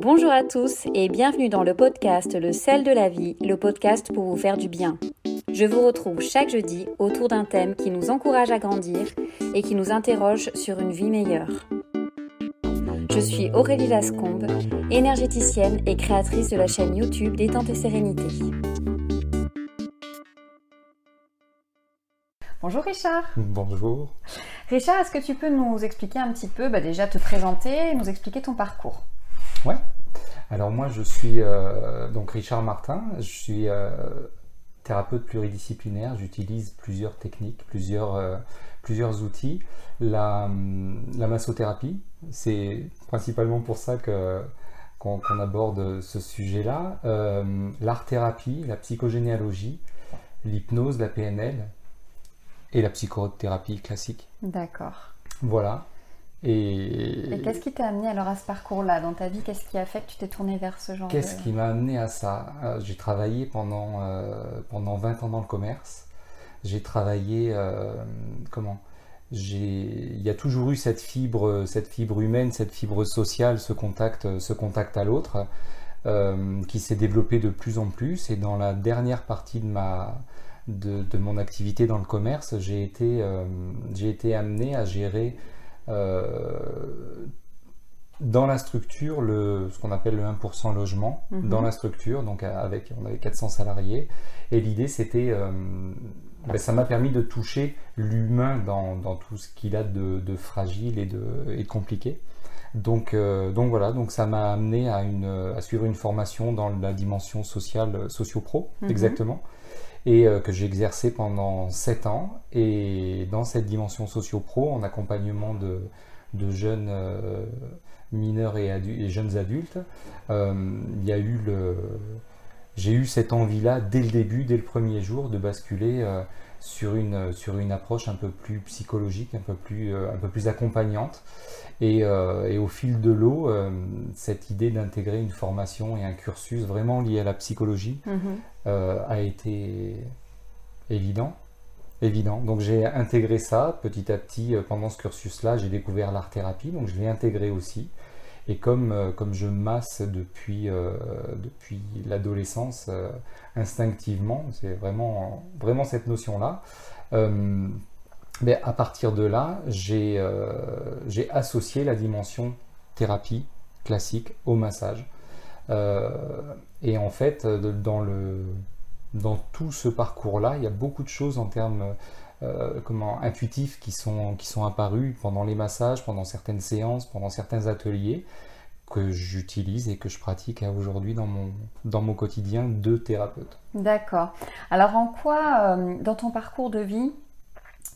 Bonjour à tous et bienvenue dans le podcast Le sel de la vie, le podcast pour vous faire du bien. Je vous retrouve chaque jeudi autour d'un thème qui nous encourage à grandir et qui nous interroge sur une vie meilleure. Je suis Aurélie Lascombe, énergéticienne et créatrice de la chaîne YouTube Détente et Sérénité. Bonjour Richard. Bonjour. Richard, est-ce que tu peux nous expliquer un petit peu, bah, déjà te présenter, nous expliquer ton parcours? Ouais. Alors moi je suis euh, donc Richard Martin, je suis euh, thérapeute pluridisciplinaire, j'utilise plusieurs techniques, plusieurs, euh, plusieurs outils. La, la massothérapie, c'est principalement pour ça que qu'on aborde ce sujet-là. L'art-thérapie, la psychogénéalogie, l'hypnose, la PNL, et la psychothérapie classique. D'accord. Voilà. Et, qu'est-ce qui t'a amené alors à ce parcours-là dans ta vie? Qu'est-ce qui a fait que tu t'es tourné vers ce genre Qu'est-ce qui m'a amené à ça? Euh, J'ai travaillé pendant, euh, pendant 20 ans dans le commerce. J'ai travaillé, euh, comment? Il y a toujours eu cette fibre, cette fibre humaine, cette fibre sociale, ce contact, ce contact à l'autre, qui s'est développé de plus en plus. Et dans la dernière partie de ma, de, mon activité dans le commerce, j'ai été, j'ai été amené à gérer dans la structure le, ce qu'on appelle le 1% logement, mhm. dans la structure, donc avec, on avait 400 salariés, et l'idée c'était, euh, ben, ça m'a permis de toucher l'humain dans, dans, tout ce qu'il a de, de, fragile et de, et compliqué. Donc, donc voilà, donc ça m'a amené à, une, à suivre une formation dans la dimension sociale, socio-pro, mhm. exactement et euh, que j'ai exercé pendant 7 ans. Et dans cette dimension socio-pro, en accompagnement de, jeunes euh, mineurs et, jeunes adultes, euh, y a eu le... J'ai eu cette envie-là dès le début, dès le premier jour, de basculer sur, une, sur une approche un peu plus psychologique, un peu plus, un peu plus accompagnante. Et, et, au fil de l'eau, cette idée d'intégrer une formation et un cursus vraiment lié à la psychologie mhm. Euh, a été évident. Évident. Donc j'ai intégré ça petit à petit euh, pendant ce cursus-là. J'ai découvert l'art-thérapie, donc je l'ai intégré aussi. Et comme, euh, comme je masse depuis, depuis l'adolescence instinctivement, c'est vraiment, vraiment cette notion-là. mais à partir de là, j'ai associé la dimension thérapie classique au massage. Euh, et en fait, dans, le, dans tout ce parcours-là, il y a beaucoup de choses en termes euh, comment, intuitifs qui sont, qui sont apparus pendant les massages, pendant certaines séances, pendant certains ateliers que j'utilise et que je pratique aujourd'hui dans mon, dans mon quotidien de thérapeute. D'accord. Alors en quoi, euh, dans ton parcours de vie,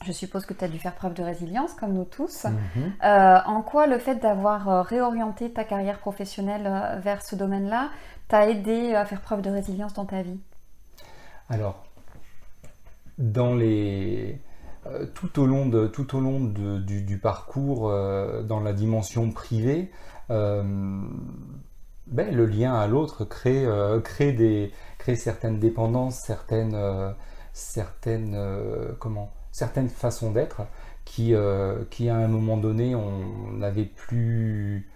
je suppose que tu as dû faire preuve de résilience, comme nous tous. Mhm. Euh, en quoi le fait d'avoir réorienté ta carrière professionnelle vers ce domaine-là t'a aidé à faire preuve de résilience dans ta vie? Alors, les... tout au long, de, tout au long du, parcours, dans la dimension privée, ben, le lien à l'autre crée, crée, des, crée certaines dépendances, certaines... certaines comment certaines façons d'être qui, euh, qui, à un moment donné, on n'avait plus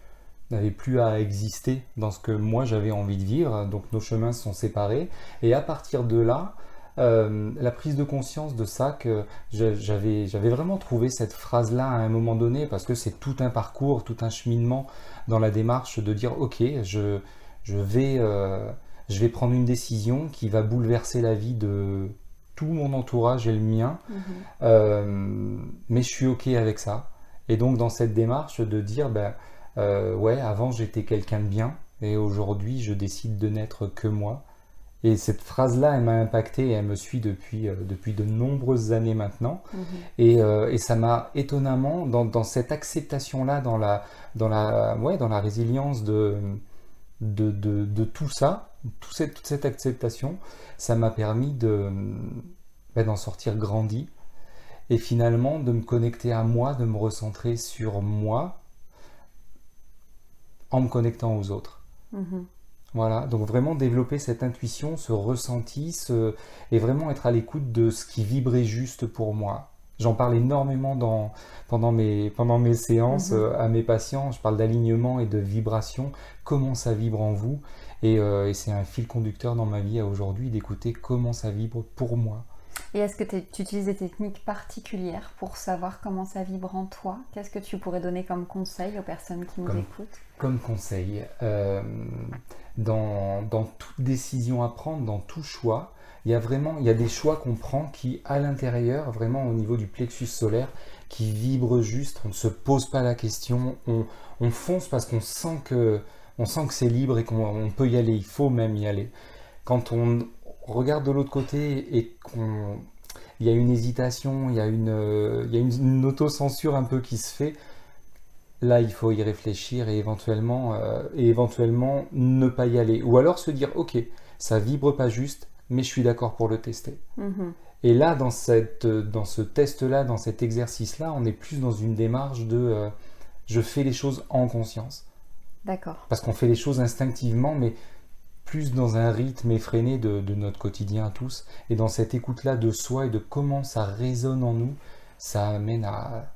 plus à exister dans ce que moi j'avais envie de vivre, donc nos chemins sont séparés, et à partir de là, euh, la prise de conscience de ça, que j'avais, vraiment trouvé cette phrase-là à un moment donné, parce que c'est tout un parcours, tout un cheminement dans la démarche de dire, ok, je, je, vais, euh, je vais prendre une décision qui va bouleverser la vie de tout mon entourage et le mien, mhm. euh, mais je suis ok avec ça. Et donc dans cette démarche de dire, ben ouais, avant j'étais quelqu'un de bien, et aujourd'hui je décide de n'être que moi. Et cette phrase-là, elle m'a impacté et elle me suit depuis, euh, depuis de nombreuses années maintenant. Mhm. Et, et, ça m'a étonnamment, dans, dans cette acceptation-là, dans la, dans, la, ouais, dans la résilience de, de, de, de tout ça, tout cette, toute cette acceptation, ça m'a permis de ben, d'en sortir grandi et finalement de me connecter à moi, de me recentrer sur moi en me connectant aux autres. Mm-hmm. Voilà, donc vraiment développer cette intuition, ce ressenti, ce... et vraiment être à l'écoute de ce qui vibrait juste pour moi. J'en parle énormément dans, pendant, mes, pendant mes séances Mhm. euh, à mes patients. Je parle d'alignement et de vibration, comment ça vibre en vous. Et, euh, et c'est un fil conducteur dans ma vie à aujourd'hui d'écouter comment ça vibre pour moi. Et est-ce que tu utilises des techniques particulières pour savoir comment ça vibre en toi? Qu'est-ce que tu pourrais donner comme conseil aux personnes qui nous Comme- écoutent? Comme conseil, euh, dans, dans toute décision à prendre, dans tout choix, il y a vraiment il y a des choix qu'on prend qui, à l'intérieur, vraiment au niveau du plexus solaire, qui vibrent juste. On ne se pose pas la question, on, on fonce parce qu'on sent que, on sent que c'est libre et qu'on on peut y aller. Il faut même y aller. Quand on regarde de l'autre côté et qu'on il y a une hésitation, il y a une, euh, il y a une, une autocensure un peu qui se fait, Là, il faut y réfléchir et éventuellement, euh, et éventuellement ne pas y aller. Ou alors se dire, ok, ça vibre pas juste, mais je suis d'accord pour le tester. Mhm. Et là, dans, cette, dans ce test-là, dans cet exercice-là, on est plus dans une démarche de euh, je fais les choses en conscience. D'accord. Parce qu'on fait les choses instinctivement, mais plus dans un rythme effréné de, notre quotidien à tous. Et dans cette écoute-là de soi et de comment ça résonne en nous, ça amène à,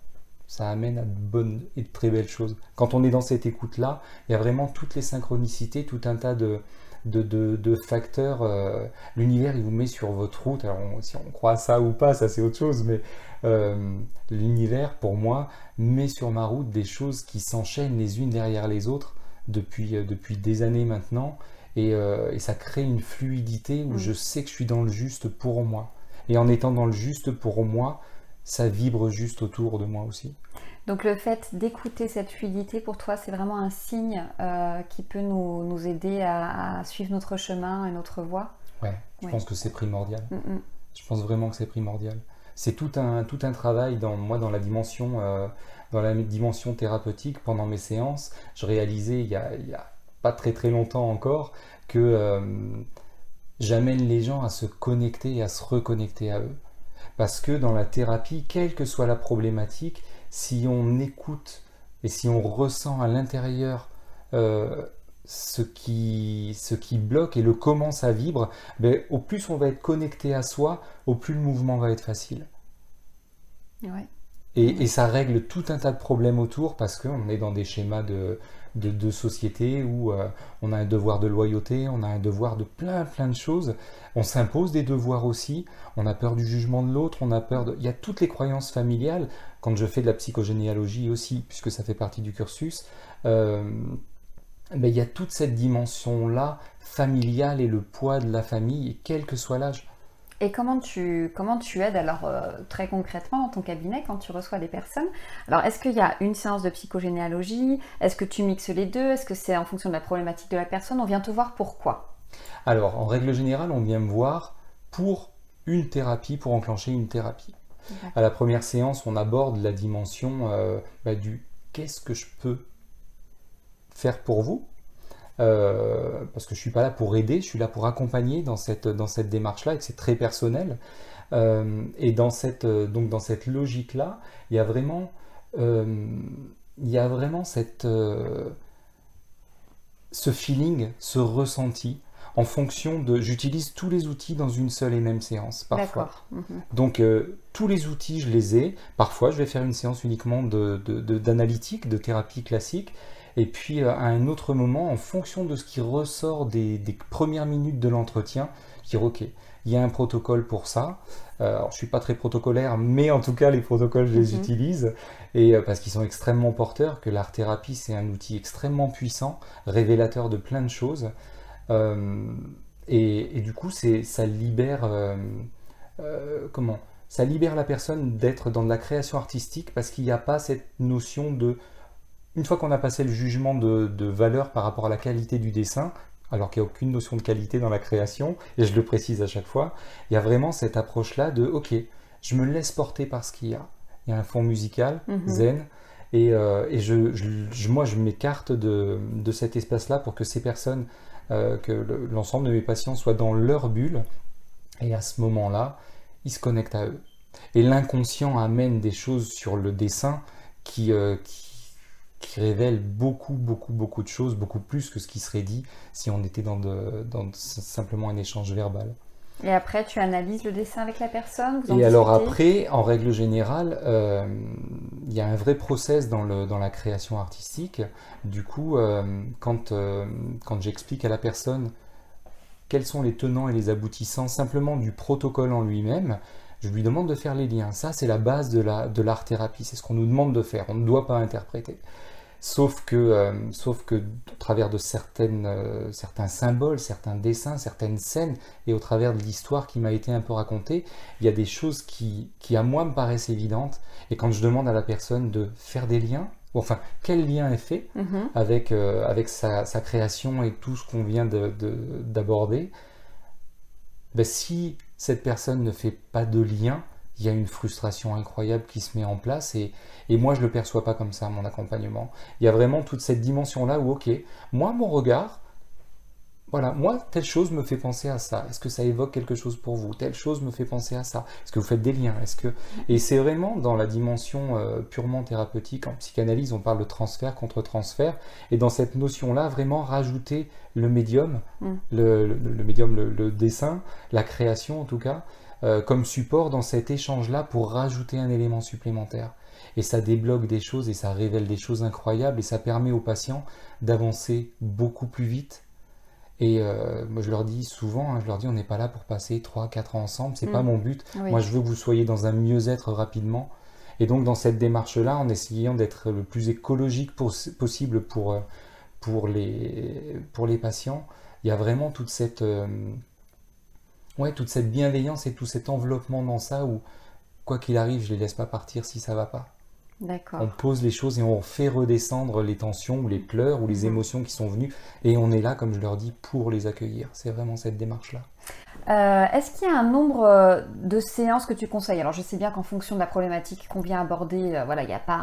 ça amène à de bonnes et de très belles choses. Quand on est dans cette écoute-là, il y a vraiment toutes les synchronicités, tout un tas de, de, de- facteurs. euh, L'univers, il vous met sur votre route. Alors, si on croit à ça ou pas, ça c'est autre chose, mais euh, l'univers, pour moi, met sur ma route des choses qui s'enchaînent les unes derrière les autres depuis, euh, depuis des années maintenant. Et, euh, et ça crée une fluidité où Mm. je sais que je suis dans le juste pour moi. Et en étant dans le juste pour moi, ça vibre juste autour de moi aussi. Donc le fait d'écouter cette fluidité, pour toi, c'est vraiment un signe euh, qui peut nous, nous aider à, à suivre notre chemin et notre voie? Ouais, je Ouais. pense que c'est primordial. Mm, mm. Je pense vraiment que c'est primordial. C'est tout un, tout un travail dans moi dans la dimension euh, dans la dimension thérapeutique pendant mes séances. Je réalisais il y a, il y a pas très très longtemps encore que euh, j'amène les gens à se connecter et à se reconnecter à eux. Parce que dans la thérapie, quelle que soit la problématique, si on écoute et si on ressent à l'intérieur euh, ce, qui, ce qui bloque et le comment ça vibre, ben, au plus on va être connecté à soi, au plus le mouvement va être facile. Ouais. Et, et ça règle tout un tas de problèmes autour parce qu'on est dans des schémas de, de, société où euh, on a un devoir de loyauté, on a un devoir de plein plein de choses. On s'impose des devoirs aussi, on a peur du jugement de l'autre, on a peur de... Il y a toutes les croyances familiales, quand je fais de la psychogénéalogie aussi, puisque ça fait partie du cursus, euh, ben, il y a toute cette dimension-là familiale et le poids de la famille, quel que soit l'âge. Et comment tu, comment tu aides alors euh, très concrètement dans ton cabinet quand tu reçois des personnes? Alors est-ce qu'il y a une séance de psychogénéalogie? Est-ce que tu mixes les deux? Est-ce que c'est en fonction de la problématique de la personne? On vient te voir pourquoi Alors, en règle générale, on vient me voir pour une thérapie, pour enclencher une thérapie. À la première séance, on aborde la dimension euh, bah, du qu'est-ce que je peux faire pour vous? Euh, parce que je suis pas là pour aider, je suis là pour accompagner dans cette, dans cette démarche-là et que c'est très personnel. Euh, et dans cette, euh, donc dans cette logique-là, il y a vraiment, il y a vraiment cette, ce feeling, ce ressenti en fonction de... J'utilise tous les outils dans une seule et même séance, parfois. Mhm. Donc euh, tous les outils, je les ai. Parfois, je vais faire une séance uniquement de- de- de- d'analytique, de, thérapie classique. Et puis euh, à un autre moment, en fonction de ce qui ressort des, des premières minutes de l'entretien, je dis ok, il y a un protocole pour ça. Euh, alors, je suis pas très protocolaire, mais en tout cas, les protocoles, je les Mhm. utilise. Et euh, parce qu'ils sont extrêmement porteurs, que l'art thérapie, c'est un outil extrêmement puissant, révélateur de plein de choses. Euh, et, et du coup, c'est, ça libère, euh, comment? Ça libère la personne d'être dans de la création artistique parce qu'il n'y a pas cette notion de, une fois qu'on a passé le jugement de, de valeur par rapport à la qualité du dessin, alors qu'il n'y a aucune notion de qualité dans la création, et je le précise à chaque fois, il y a vraiment cette approche-là de, ok, je me laisse porter par ce qu'il y a. Il y a un fond musical, Mhm. zen, et, euh, et je, je- je- moi je m'écarte de, de cet espace-là pour que ces personnes, euh, que le- l'ensemble de mes patients soient dans leur bulle, et à ce moment-là, ils se connectent à eux. Et l'inconscient amène des choses sur le dessin qui, euh, qui, qui révèlent beaucoup, beaucoup, beaucoup de choses, beaucoup plus que ce qui serait dit si on était dans, de- dans de- simplement un échange verbal. Et après, tu analyses le dessin avec la personne Et alors après, en règle générale, euh, il y a un vrai process dans, le, dans la création artistique. Du coup, euh, quand, euh, quand j'explique à la personne quels sont les tenants et les aboutissants simplement du protocole en lui-même, je lui demande de faire les liens. Ça, c'est la base de l'art-thérapie. C'est ce qu'on nous demande de faire. On ne doit pas interpréter. Sauf que, euh, sauf que au travers de certaines, euh, certains symboles, certains dessins, certaines scènes, et au travers de l'histoire qui m'a été un peu racontée, il y a des choses qui, qui, à moi, me paraissent évidentes. Et quand je demande à la personne de faire des liens, enfin, quel lien est fait mhm. avec, euh, avec sa, sa, création et tout ce qu'on vient d'aborder, de, ben, si cette personne ne fait pas de lien, il y a une frustration incroyable qui se met en place et, et moi je le perçois pas comme ça mon accompagnement. Il y a vraiment toute cette dimension là où ok, moi mon regard, voilà, moi telle chose me fait penser à ça. Est-ce que ça évoque quelque chose pour vous? Telle chose me fait penser à ça. Est-ce que vous faites des liens? Est-ce que et c'est vraiment dans la dimension euh, purement thérapeutique en psychanalyse on parle de transfert contre transfert et dans cette notion là vraiment rajouter le médium, mm. le, le, médium, le dessin, la création en tout cas euh, comme support dans cet échange-là pour rajouter un élément supplémentaire. Et ça débloque des choses et ça révèle des choses incroyables et ça permet aux patients d'avancer beaucoup plus vite. Et euh, moi, je leur dis souvent, hein, je leur dis, on n'est pas là pour passer 3-4 ans ensemble, c'est pas mm. mon but. Moi, je veux que vous soyez dans un mieux-être rapidement. Et donc, dans cette démarche-là, en essayant d'être le plus écologique possible pour, euh, pour, les, pour les patients, il y a vraiment toute cette, ouais, toute cette bienveillance et tout cet enveloppement dans ça où, quoi qu'il arrive, je les laisse pas partir si ça va pas. D'accord. On pose les choses et on fait redescendre les tensions ou les pleurs ou les mhm. émotions qui sont venues et on est là, comme je leur dis, pour les accueillir. C'est vraiment cette démarche-là. Euh, est-ce qu'il y a un nombre euh, de séances que tu conseilles? Alors je sais bien qu'en fonction de la problématique qu'on vient aborder, euh, voilà, il n'y a pas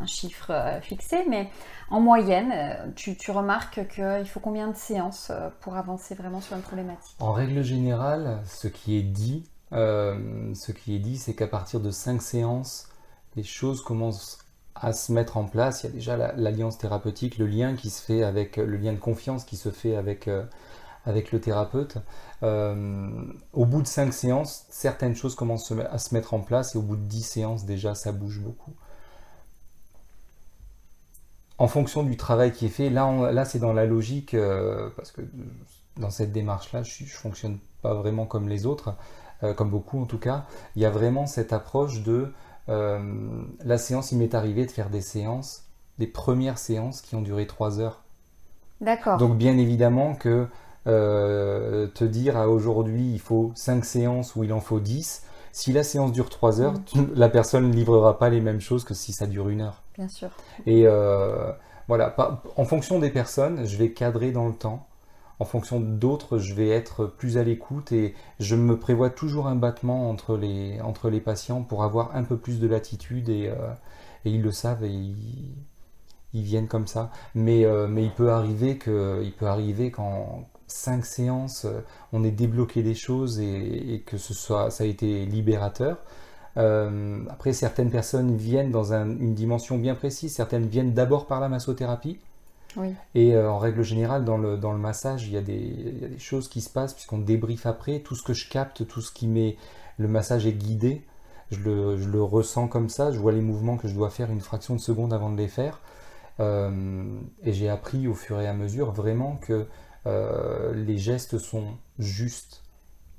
un, chiffre fixé, mais en moyenne, tu, remarques qu'il faut combien de séances pour avancer vraiment sur une problématique? En règle générale, ce qui est dit, c'est qu'à partir de 5 séances, les choses commencent à se mettre en place. Il y a déjà l'alliance thérapeutique, le lien qui se fait avec le lien de confiance qui se fait avec avec le thérapeute. Euh, au bout de 5 séances, certaines choses commencent à se mettre en place et au bout de 10 séances, déjà, ça bouge beaucoup. En fonction du travail qui est fait, là, là c'est dans la logique, euh, parce que dans cette démarche-là, je ne fonctionne pas vraiment comme les autres, euh, comme beaucoup en tout cas. Il y a vraiment cette approche de la séance, il m'est arrivé de faire des séances, des premières séances qui ont duré 3 heures. D'accord. Donc bien évidemment que euh, te dire à aujourd'hui il faut 5 séances ou il en faut 10, si la séance dure 3 heures, mm. la personne ne livrera pas les mêmes choses que si ça dure une heure. Bien sûr. Et euh, voilà, en fonction des personnes, je vais cadrer dans le temps. En fonction d'autres, je vais être plus à l'écoute et je me prévois toujours un battement entre les, entre les patients pour avoir un peu plus de latitude et, euh, et ils le savent et ils, ils viennent comme ça. Mais, mais il peut arriver que, il peut arriver quand, cinq séances, euh, on est débloqué des choses et, que ce soit, ça a été libérateur. Euh, après, certaines personnes viennent dans une dimension bien précise, certaines viennent d'abord par la massothérapie. Et euh, en règle générale, dans le, dans le massage, il y, a des, il y, a des, choses qui se passent puisqu'on débriefe après. Tout ce que je capte, tout ce qui met. Le massage est guidé. Je le, je le, ressens comme ça. Je vois les mouvements que je dois faire une fraction de seconde avant de les faire. et j'ai appris au fur et à mesure vraiment que euh, les gestes sont justes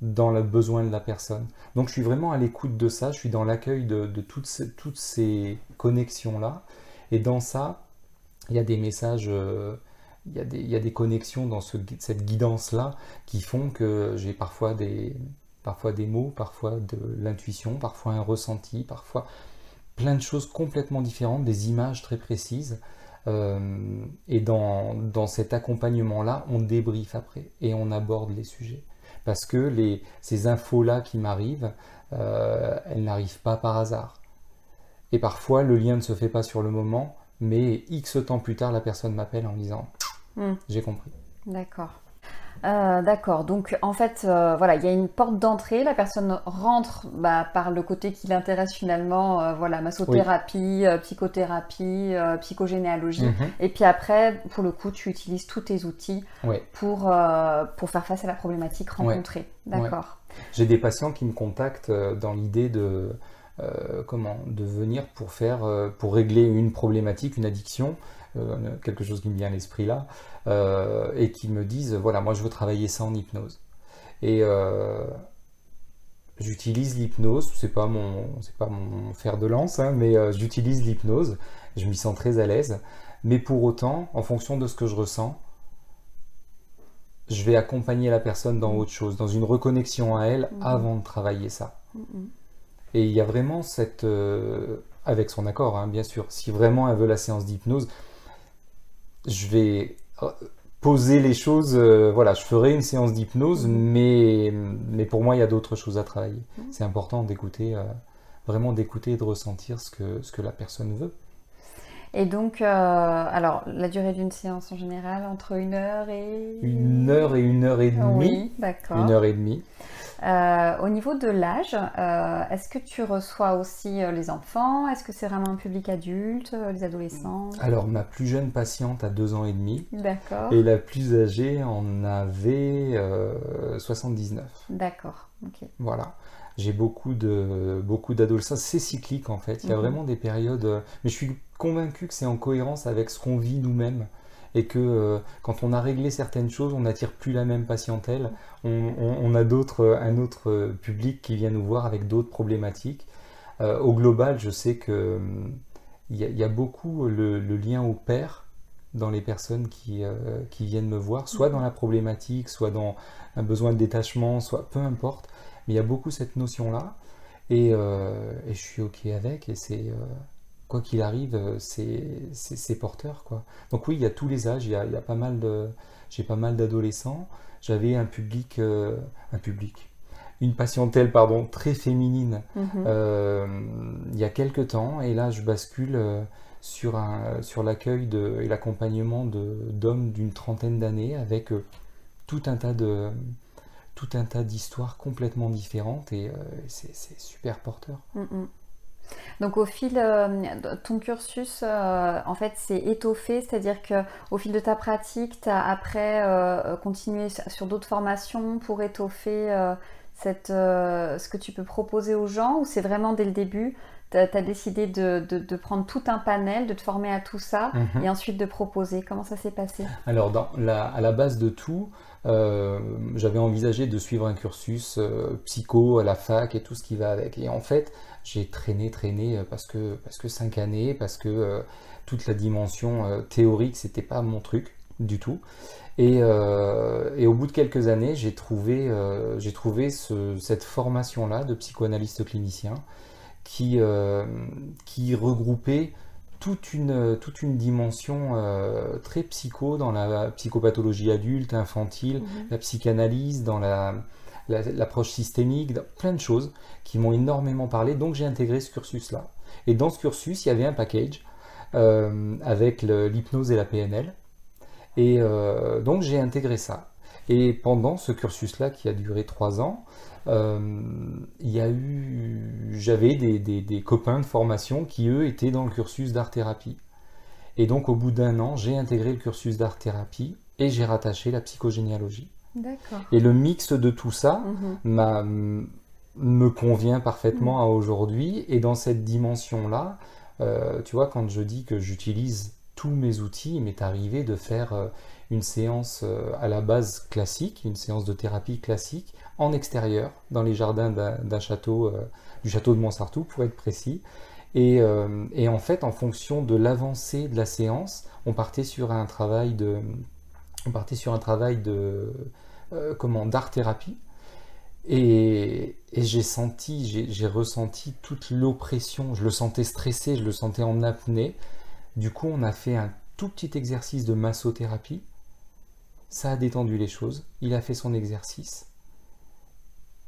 dans le besoin de la personne. Donc je suis vraiment à l'écoute de ça, je suis dans l'accueil de, toutes ces, toutes ces connexions-là. Et dans ça, il y a des messages, euh, il, y a des, il, y a des, connexions dans cette guidance-là qui font que j'ai parfois des, parfois des mots, parfois de l'intuition, parfois un ressenti, parfois plein de choses complètement différentes, des images très précises. Euh, et dans, dans cet accompagnement-là, on débriefe après et on aborde les sujets. Parce que les, ces infos-là qui m'arrivent, euh, elles n'arrivent pas par hasard. Et parfois, le lien ne se fait pas sur le moment, mais X temps plus tard, la personne m'appelle en me disant hmm. J'ai compris. D'accord. Euh, d'accord, donc en fait, euh, voilà, il y a une porte d'entrée, la personne rentre bah, par le côté qui l'intéresse finalement, euh, voilà, massothérapie, psychothérapie, psychogénéalogie, Mhm. et puis après, pour le coup, tu utilises tous tes outils pour, pour faire face à la problématique rencontrée. D'accord. J'ai des patients qui me contactent dans l'idée de comment de venir pour faire pour régler une problématique, une addiction, quelque chose qui me vient à l'esprit là, euh, et qui me disent voilà moi je veux travailler ça en hypnose. Et euh, j'utilise l'hypnose, c'est pas mon c'est pas mon fer de lance, hein, mais euh, j'utilise l'hypnose, je m'y sens très à l'aise. Mais pour autant, en fonction de ce que je ressens, je vais accompagner la personne dans autre chose, dans une reconnexion à elle Mhm. avant de travailler ça. Mhm. Et il y a vraiment cette, euh, avec son accord, hein, bien sûr, si vraiment elle veut la séance d'hypnose, je vais euh, poser les choses, euh, voilà, je ferai une séance d'hypnose, mais, mais pour moi, il y a d'autres choses à travailler. Mhm. C'est important d'écouter, euh, vraiment d'écouter et de ressentir ce que, ce que la personne veut. Et donc, euh, alors, la durée d'une séance en général, entre une heure et... Une heure et une heure et demie. Oui, d'accord. Une heure et demie. Euh, au niveau de l'âge, euh, est-ce que tu reçois aussi euh, les enfants? Est-ce que c'est vraiment un public adulte, les adolescents? Alors, ma plus jeune patiente a deux ans et demi. D'accord. Et la plus âgée en avait euh, 79. D'accord. Ok. Voilà. J'ai beaucoup de beaucoup d'adolescents. C'est cyclique en fait. Il y a Mhm. vraiment des périodes. Mais je suis convaincu que c'est en cohérence avec ce qu'on vit nous-mêmes. Et que euh, quand on a réglé certaines choses, on n'attire plus la même patientèle. On, on- on a d'autres, un autre euh, public qui vient nous voir avec d'autres problématiques. Euh, au global, je sais que il y, a- il y a beaucoup le, le lien au père dans les personnes qui, euh, qui viennent me voir, soit dans la problématique, soit dans un besoin de détachement, soit peu importe. Mais il y a beaucoup cette notion-là. Et, euh, et je suis OK avec. Et c'est. Quoi qu'il arrive, euh, c'est porteur, quoi. Donc oui, il y a tous les âges. Il y a, il y a pas mal de. J'ai pas mal d'adolescents. J'avais un public. euh, un public. Une patientèle, pardon, très féminine Mhm. euh, il y a quelques temps, et là je bascule sur, un, sur l'accueil et l'accompagnement d'hommes d'une trentaine d'années avec tout un tas de tout un tas d'histoires complètement différentes et euh, c'est super porteur. Mhm. Donc au fil euh, de ton cursus, euh, en fait, c'est étoffé, c'est-à-dire que au fil de ta pratique, tu as après euh, continué sur d'autres formations pour étoffer ce que tu peux proposer aux gens, ou c'est vraiment dès le début, tu as, décidé de, de- de prendre tout un panel, de te former à tout ça, Mhm. et ensuite de proposer. Comment ça s'est passé? Alors, dans la- à la base de tout, euh, j'avais envisagé de suivre un cursus euh, psycho à la fac et tout ce qui va avec. Et en fait, j'ai traîné, traîné euh, parce que, parce que cinq années, parce que euh, toute la dimension théorique, c'était pas mon truc du tout. Et, euh, et au bout de quelques années, j'ai trouvé, euh, trouvé ce- cette formation-là de psychoanalyste clinicien qui, euh, qui regroupait toute une, toute une dimension euh, très psycho dans la psychopathologie adulte, infantile, Mhm. la psychanalyse, dans la, la- l'approche systémique, dans plein de choses qui m'ont énormément parlé. Donc j'ai intégré ce cursus-là. Et dans ce cursus, il y avait un package euh, avec l'hypnose et la PNL. Et euh, donc j'ai intégré ça. Et pendant ce cursus-là qui a duré trois ans, il y a eu, j'avais des, des- des copains de formation qui eux étaient dans le cursus d'art-thérapie. Et donc au bout d'un an, j'ai intégré le cursus d'art-thérapie et j'ai rattaché la psychogénéalogie. D'accord. Et le mix de tout ça Mhm. m'a- me convient parfaitement à aujourd'hui. Et dans cette dimension-là, euh, tu vois, quand je dis que j'utilise tous mes outils, il m'est arrivé de faire euh, une séance euh, à la base classique, une séance de thérapie classique, en extérieur, dans les jardins d'un château, euh, du château de Montsartou, pour être précis. Et, en fait, en fonction de l'avancée de la séance, on partait sur un travail de, comment, d'art-thérapie. Et, et j'ai j'ai ressenti toute l'oppression. Je le sentais stressé, je le sentais en apnée. Du coup, on a fait un tout petit exercice de massothérapie. Ça a détendu les choses. Il a fait son exercice.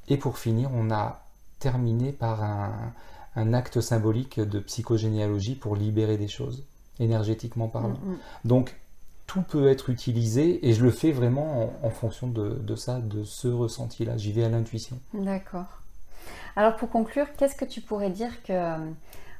Et pour finir, on a terminé par un, un acte symbolique de psychogénéalogie pour libérer des choses, énergétiquement parlant. Mhm. Donc, tout peut être utilisé et je le fais vraiment en, fonction de, ça, de ce ressenti-là. J'y vais à l'intuition. D'accord. Alors pour conclure, qu'est-ce que tu pourrais dire que,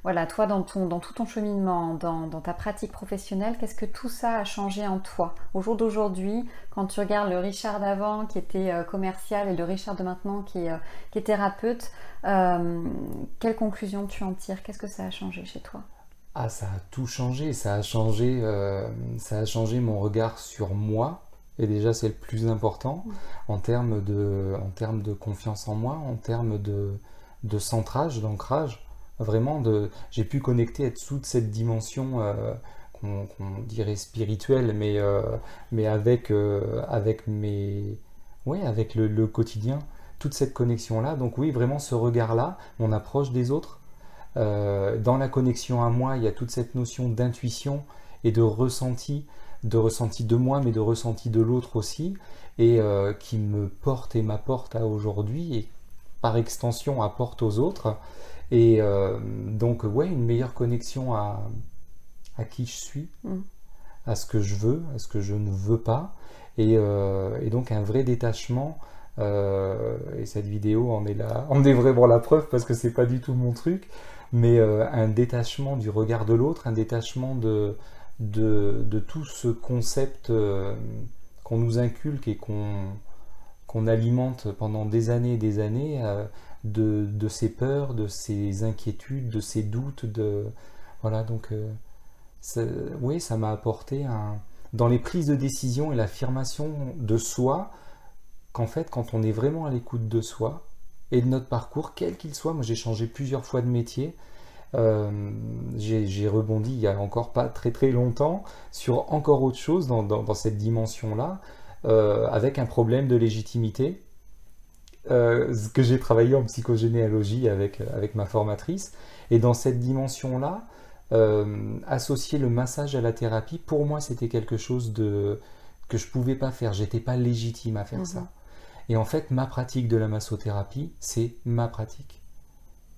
voilà, toi dans, ton, dans tout ton cheminement, dans, ta pratique professionnelle, qu'est-ce que tout ça a changé en toi Au jour d'aujourd'hui, quand tu regardes le Richard d'avant qui était euh, commercial et le Richard de maintenant qui est, euh, qui est thérapeute, euh, quelle conclusion tu en tires Qu'est-ce que ça a changé chez toi ah, ça a tout changé. Ça a changé, euh, ça a changé mon regard sur moi. Et déjà, c'est le plus important en termes de, en termes de confiance en moi, en termes de, de centrage, d'ancrage. Vraiment, de, j'ai pu connecter être sous cette dimension euh, qu'on, dirait spirituelle, mais, euh, mais avec, avec, mes, ouais, avec le, quotidien. Toute cette connexion-là. Donc, oui, vraiment ce regard-là, mon approche des autres euh, dans la connexion à moi, il y a toute cette notion d'intuition et de ressenti, de ressenti de moi, mais de ressenti de l'autre aussi, et euh, qui me porte et m'apporte à aujourd'hui, et par extension apporte aux autres. Et euh, donc, ouais, une meilleure connexion à, à qui je suis, mm. à ce que je veux, à ce que je ne veux pas, et, et donc un vrai détachement. et cette vidéo en est là, en est vraiment la preuve parce que c'est pas du tout mon truc mais euh, un détachement du regard de l'autre, un détachement de, de, tout ce concept euh, qu'on nous inculque et qu'on qu'on alimente pendant des années et des années euh, de, ces peurs, de ces inquiétudes, de ces doutes, de voilà donc oui ça m'a apporté un dans les prises de décision et l'affirmation de soi qu'en fait quand on est vraiment à l'écoute de soi, et de notre parcours, quel qu'il soit. Moi, j'ai changé plusieurs fois de métier. Euh, j'ai rebondi il y a encore pas très très longtemps sur encore autre chose dans, cette dimension-là, euh, avec un problème de légitimité. Euh, que j'ai travaillé en psychogénéalogie avec, avec ma formatrice. Et dans cette dimension-là, associer le massage à la thérapie, pour moi, c'était quelque chose de, que je pouvais pas faire. J'étais pas légitime à faire mhm. ça. Et en fait, ma pratique de la massothérapie, c'est ma pratique.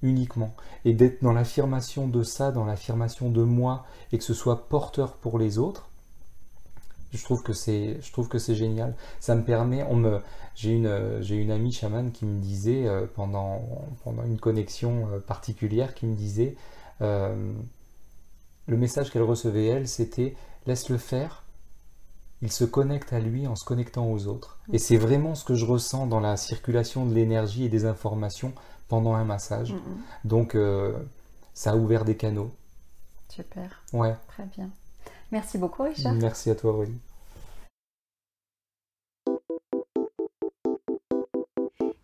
Uniquement. Et d'être dans l'affirmation de ça, dans l'affirmation de moi, et que ce soit porteur pour les autres, je trouve que c'est, je trouve que c'est génial. Ça me permet, on me, j'ai une, j'ai une amie chamane qui me disait euh, pendant, pendant une connexion euh, particulière, qui me disait, euh, le message qu'elle recevait elle, c'était laisse-le faire, il se connecte à lui en se connectant aux autres. Et c'est vraiment ce que je ressens dans la circulation de l'énergie et des informations pendant un massage. Donc, euh, ça a ouvert des canaux. Super. Ouais. Très bien. Merci beaucoup, Richard. Merci à toi, Aurélie.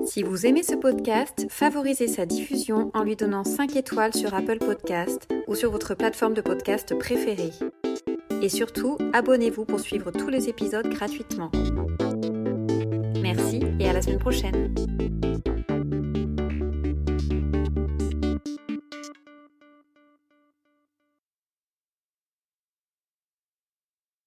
Si vous aimez ce podcast, favorisez sa diffusion en lui donnant 5 étoiles sur Apple Podcast ou sur votre plateforme de podcast préférée. Et surtout, abonnez-vous pour suivre tous les épisodes gratuitement. Merci et à la semaine prochaine.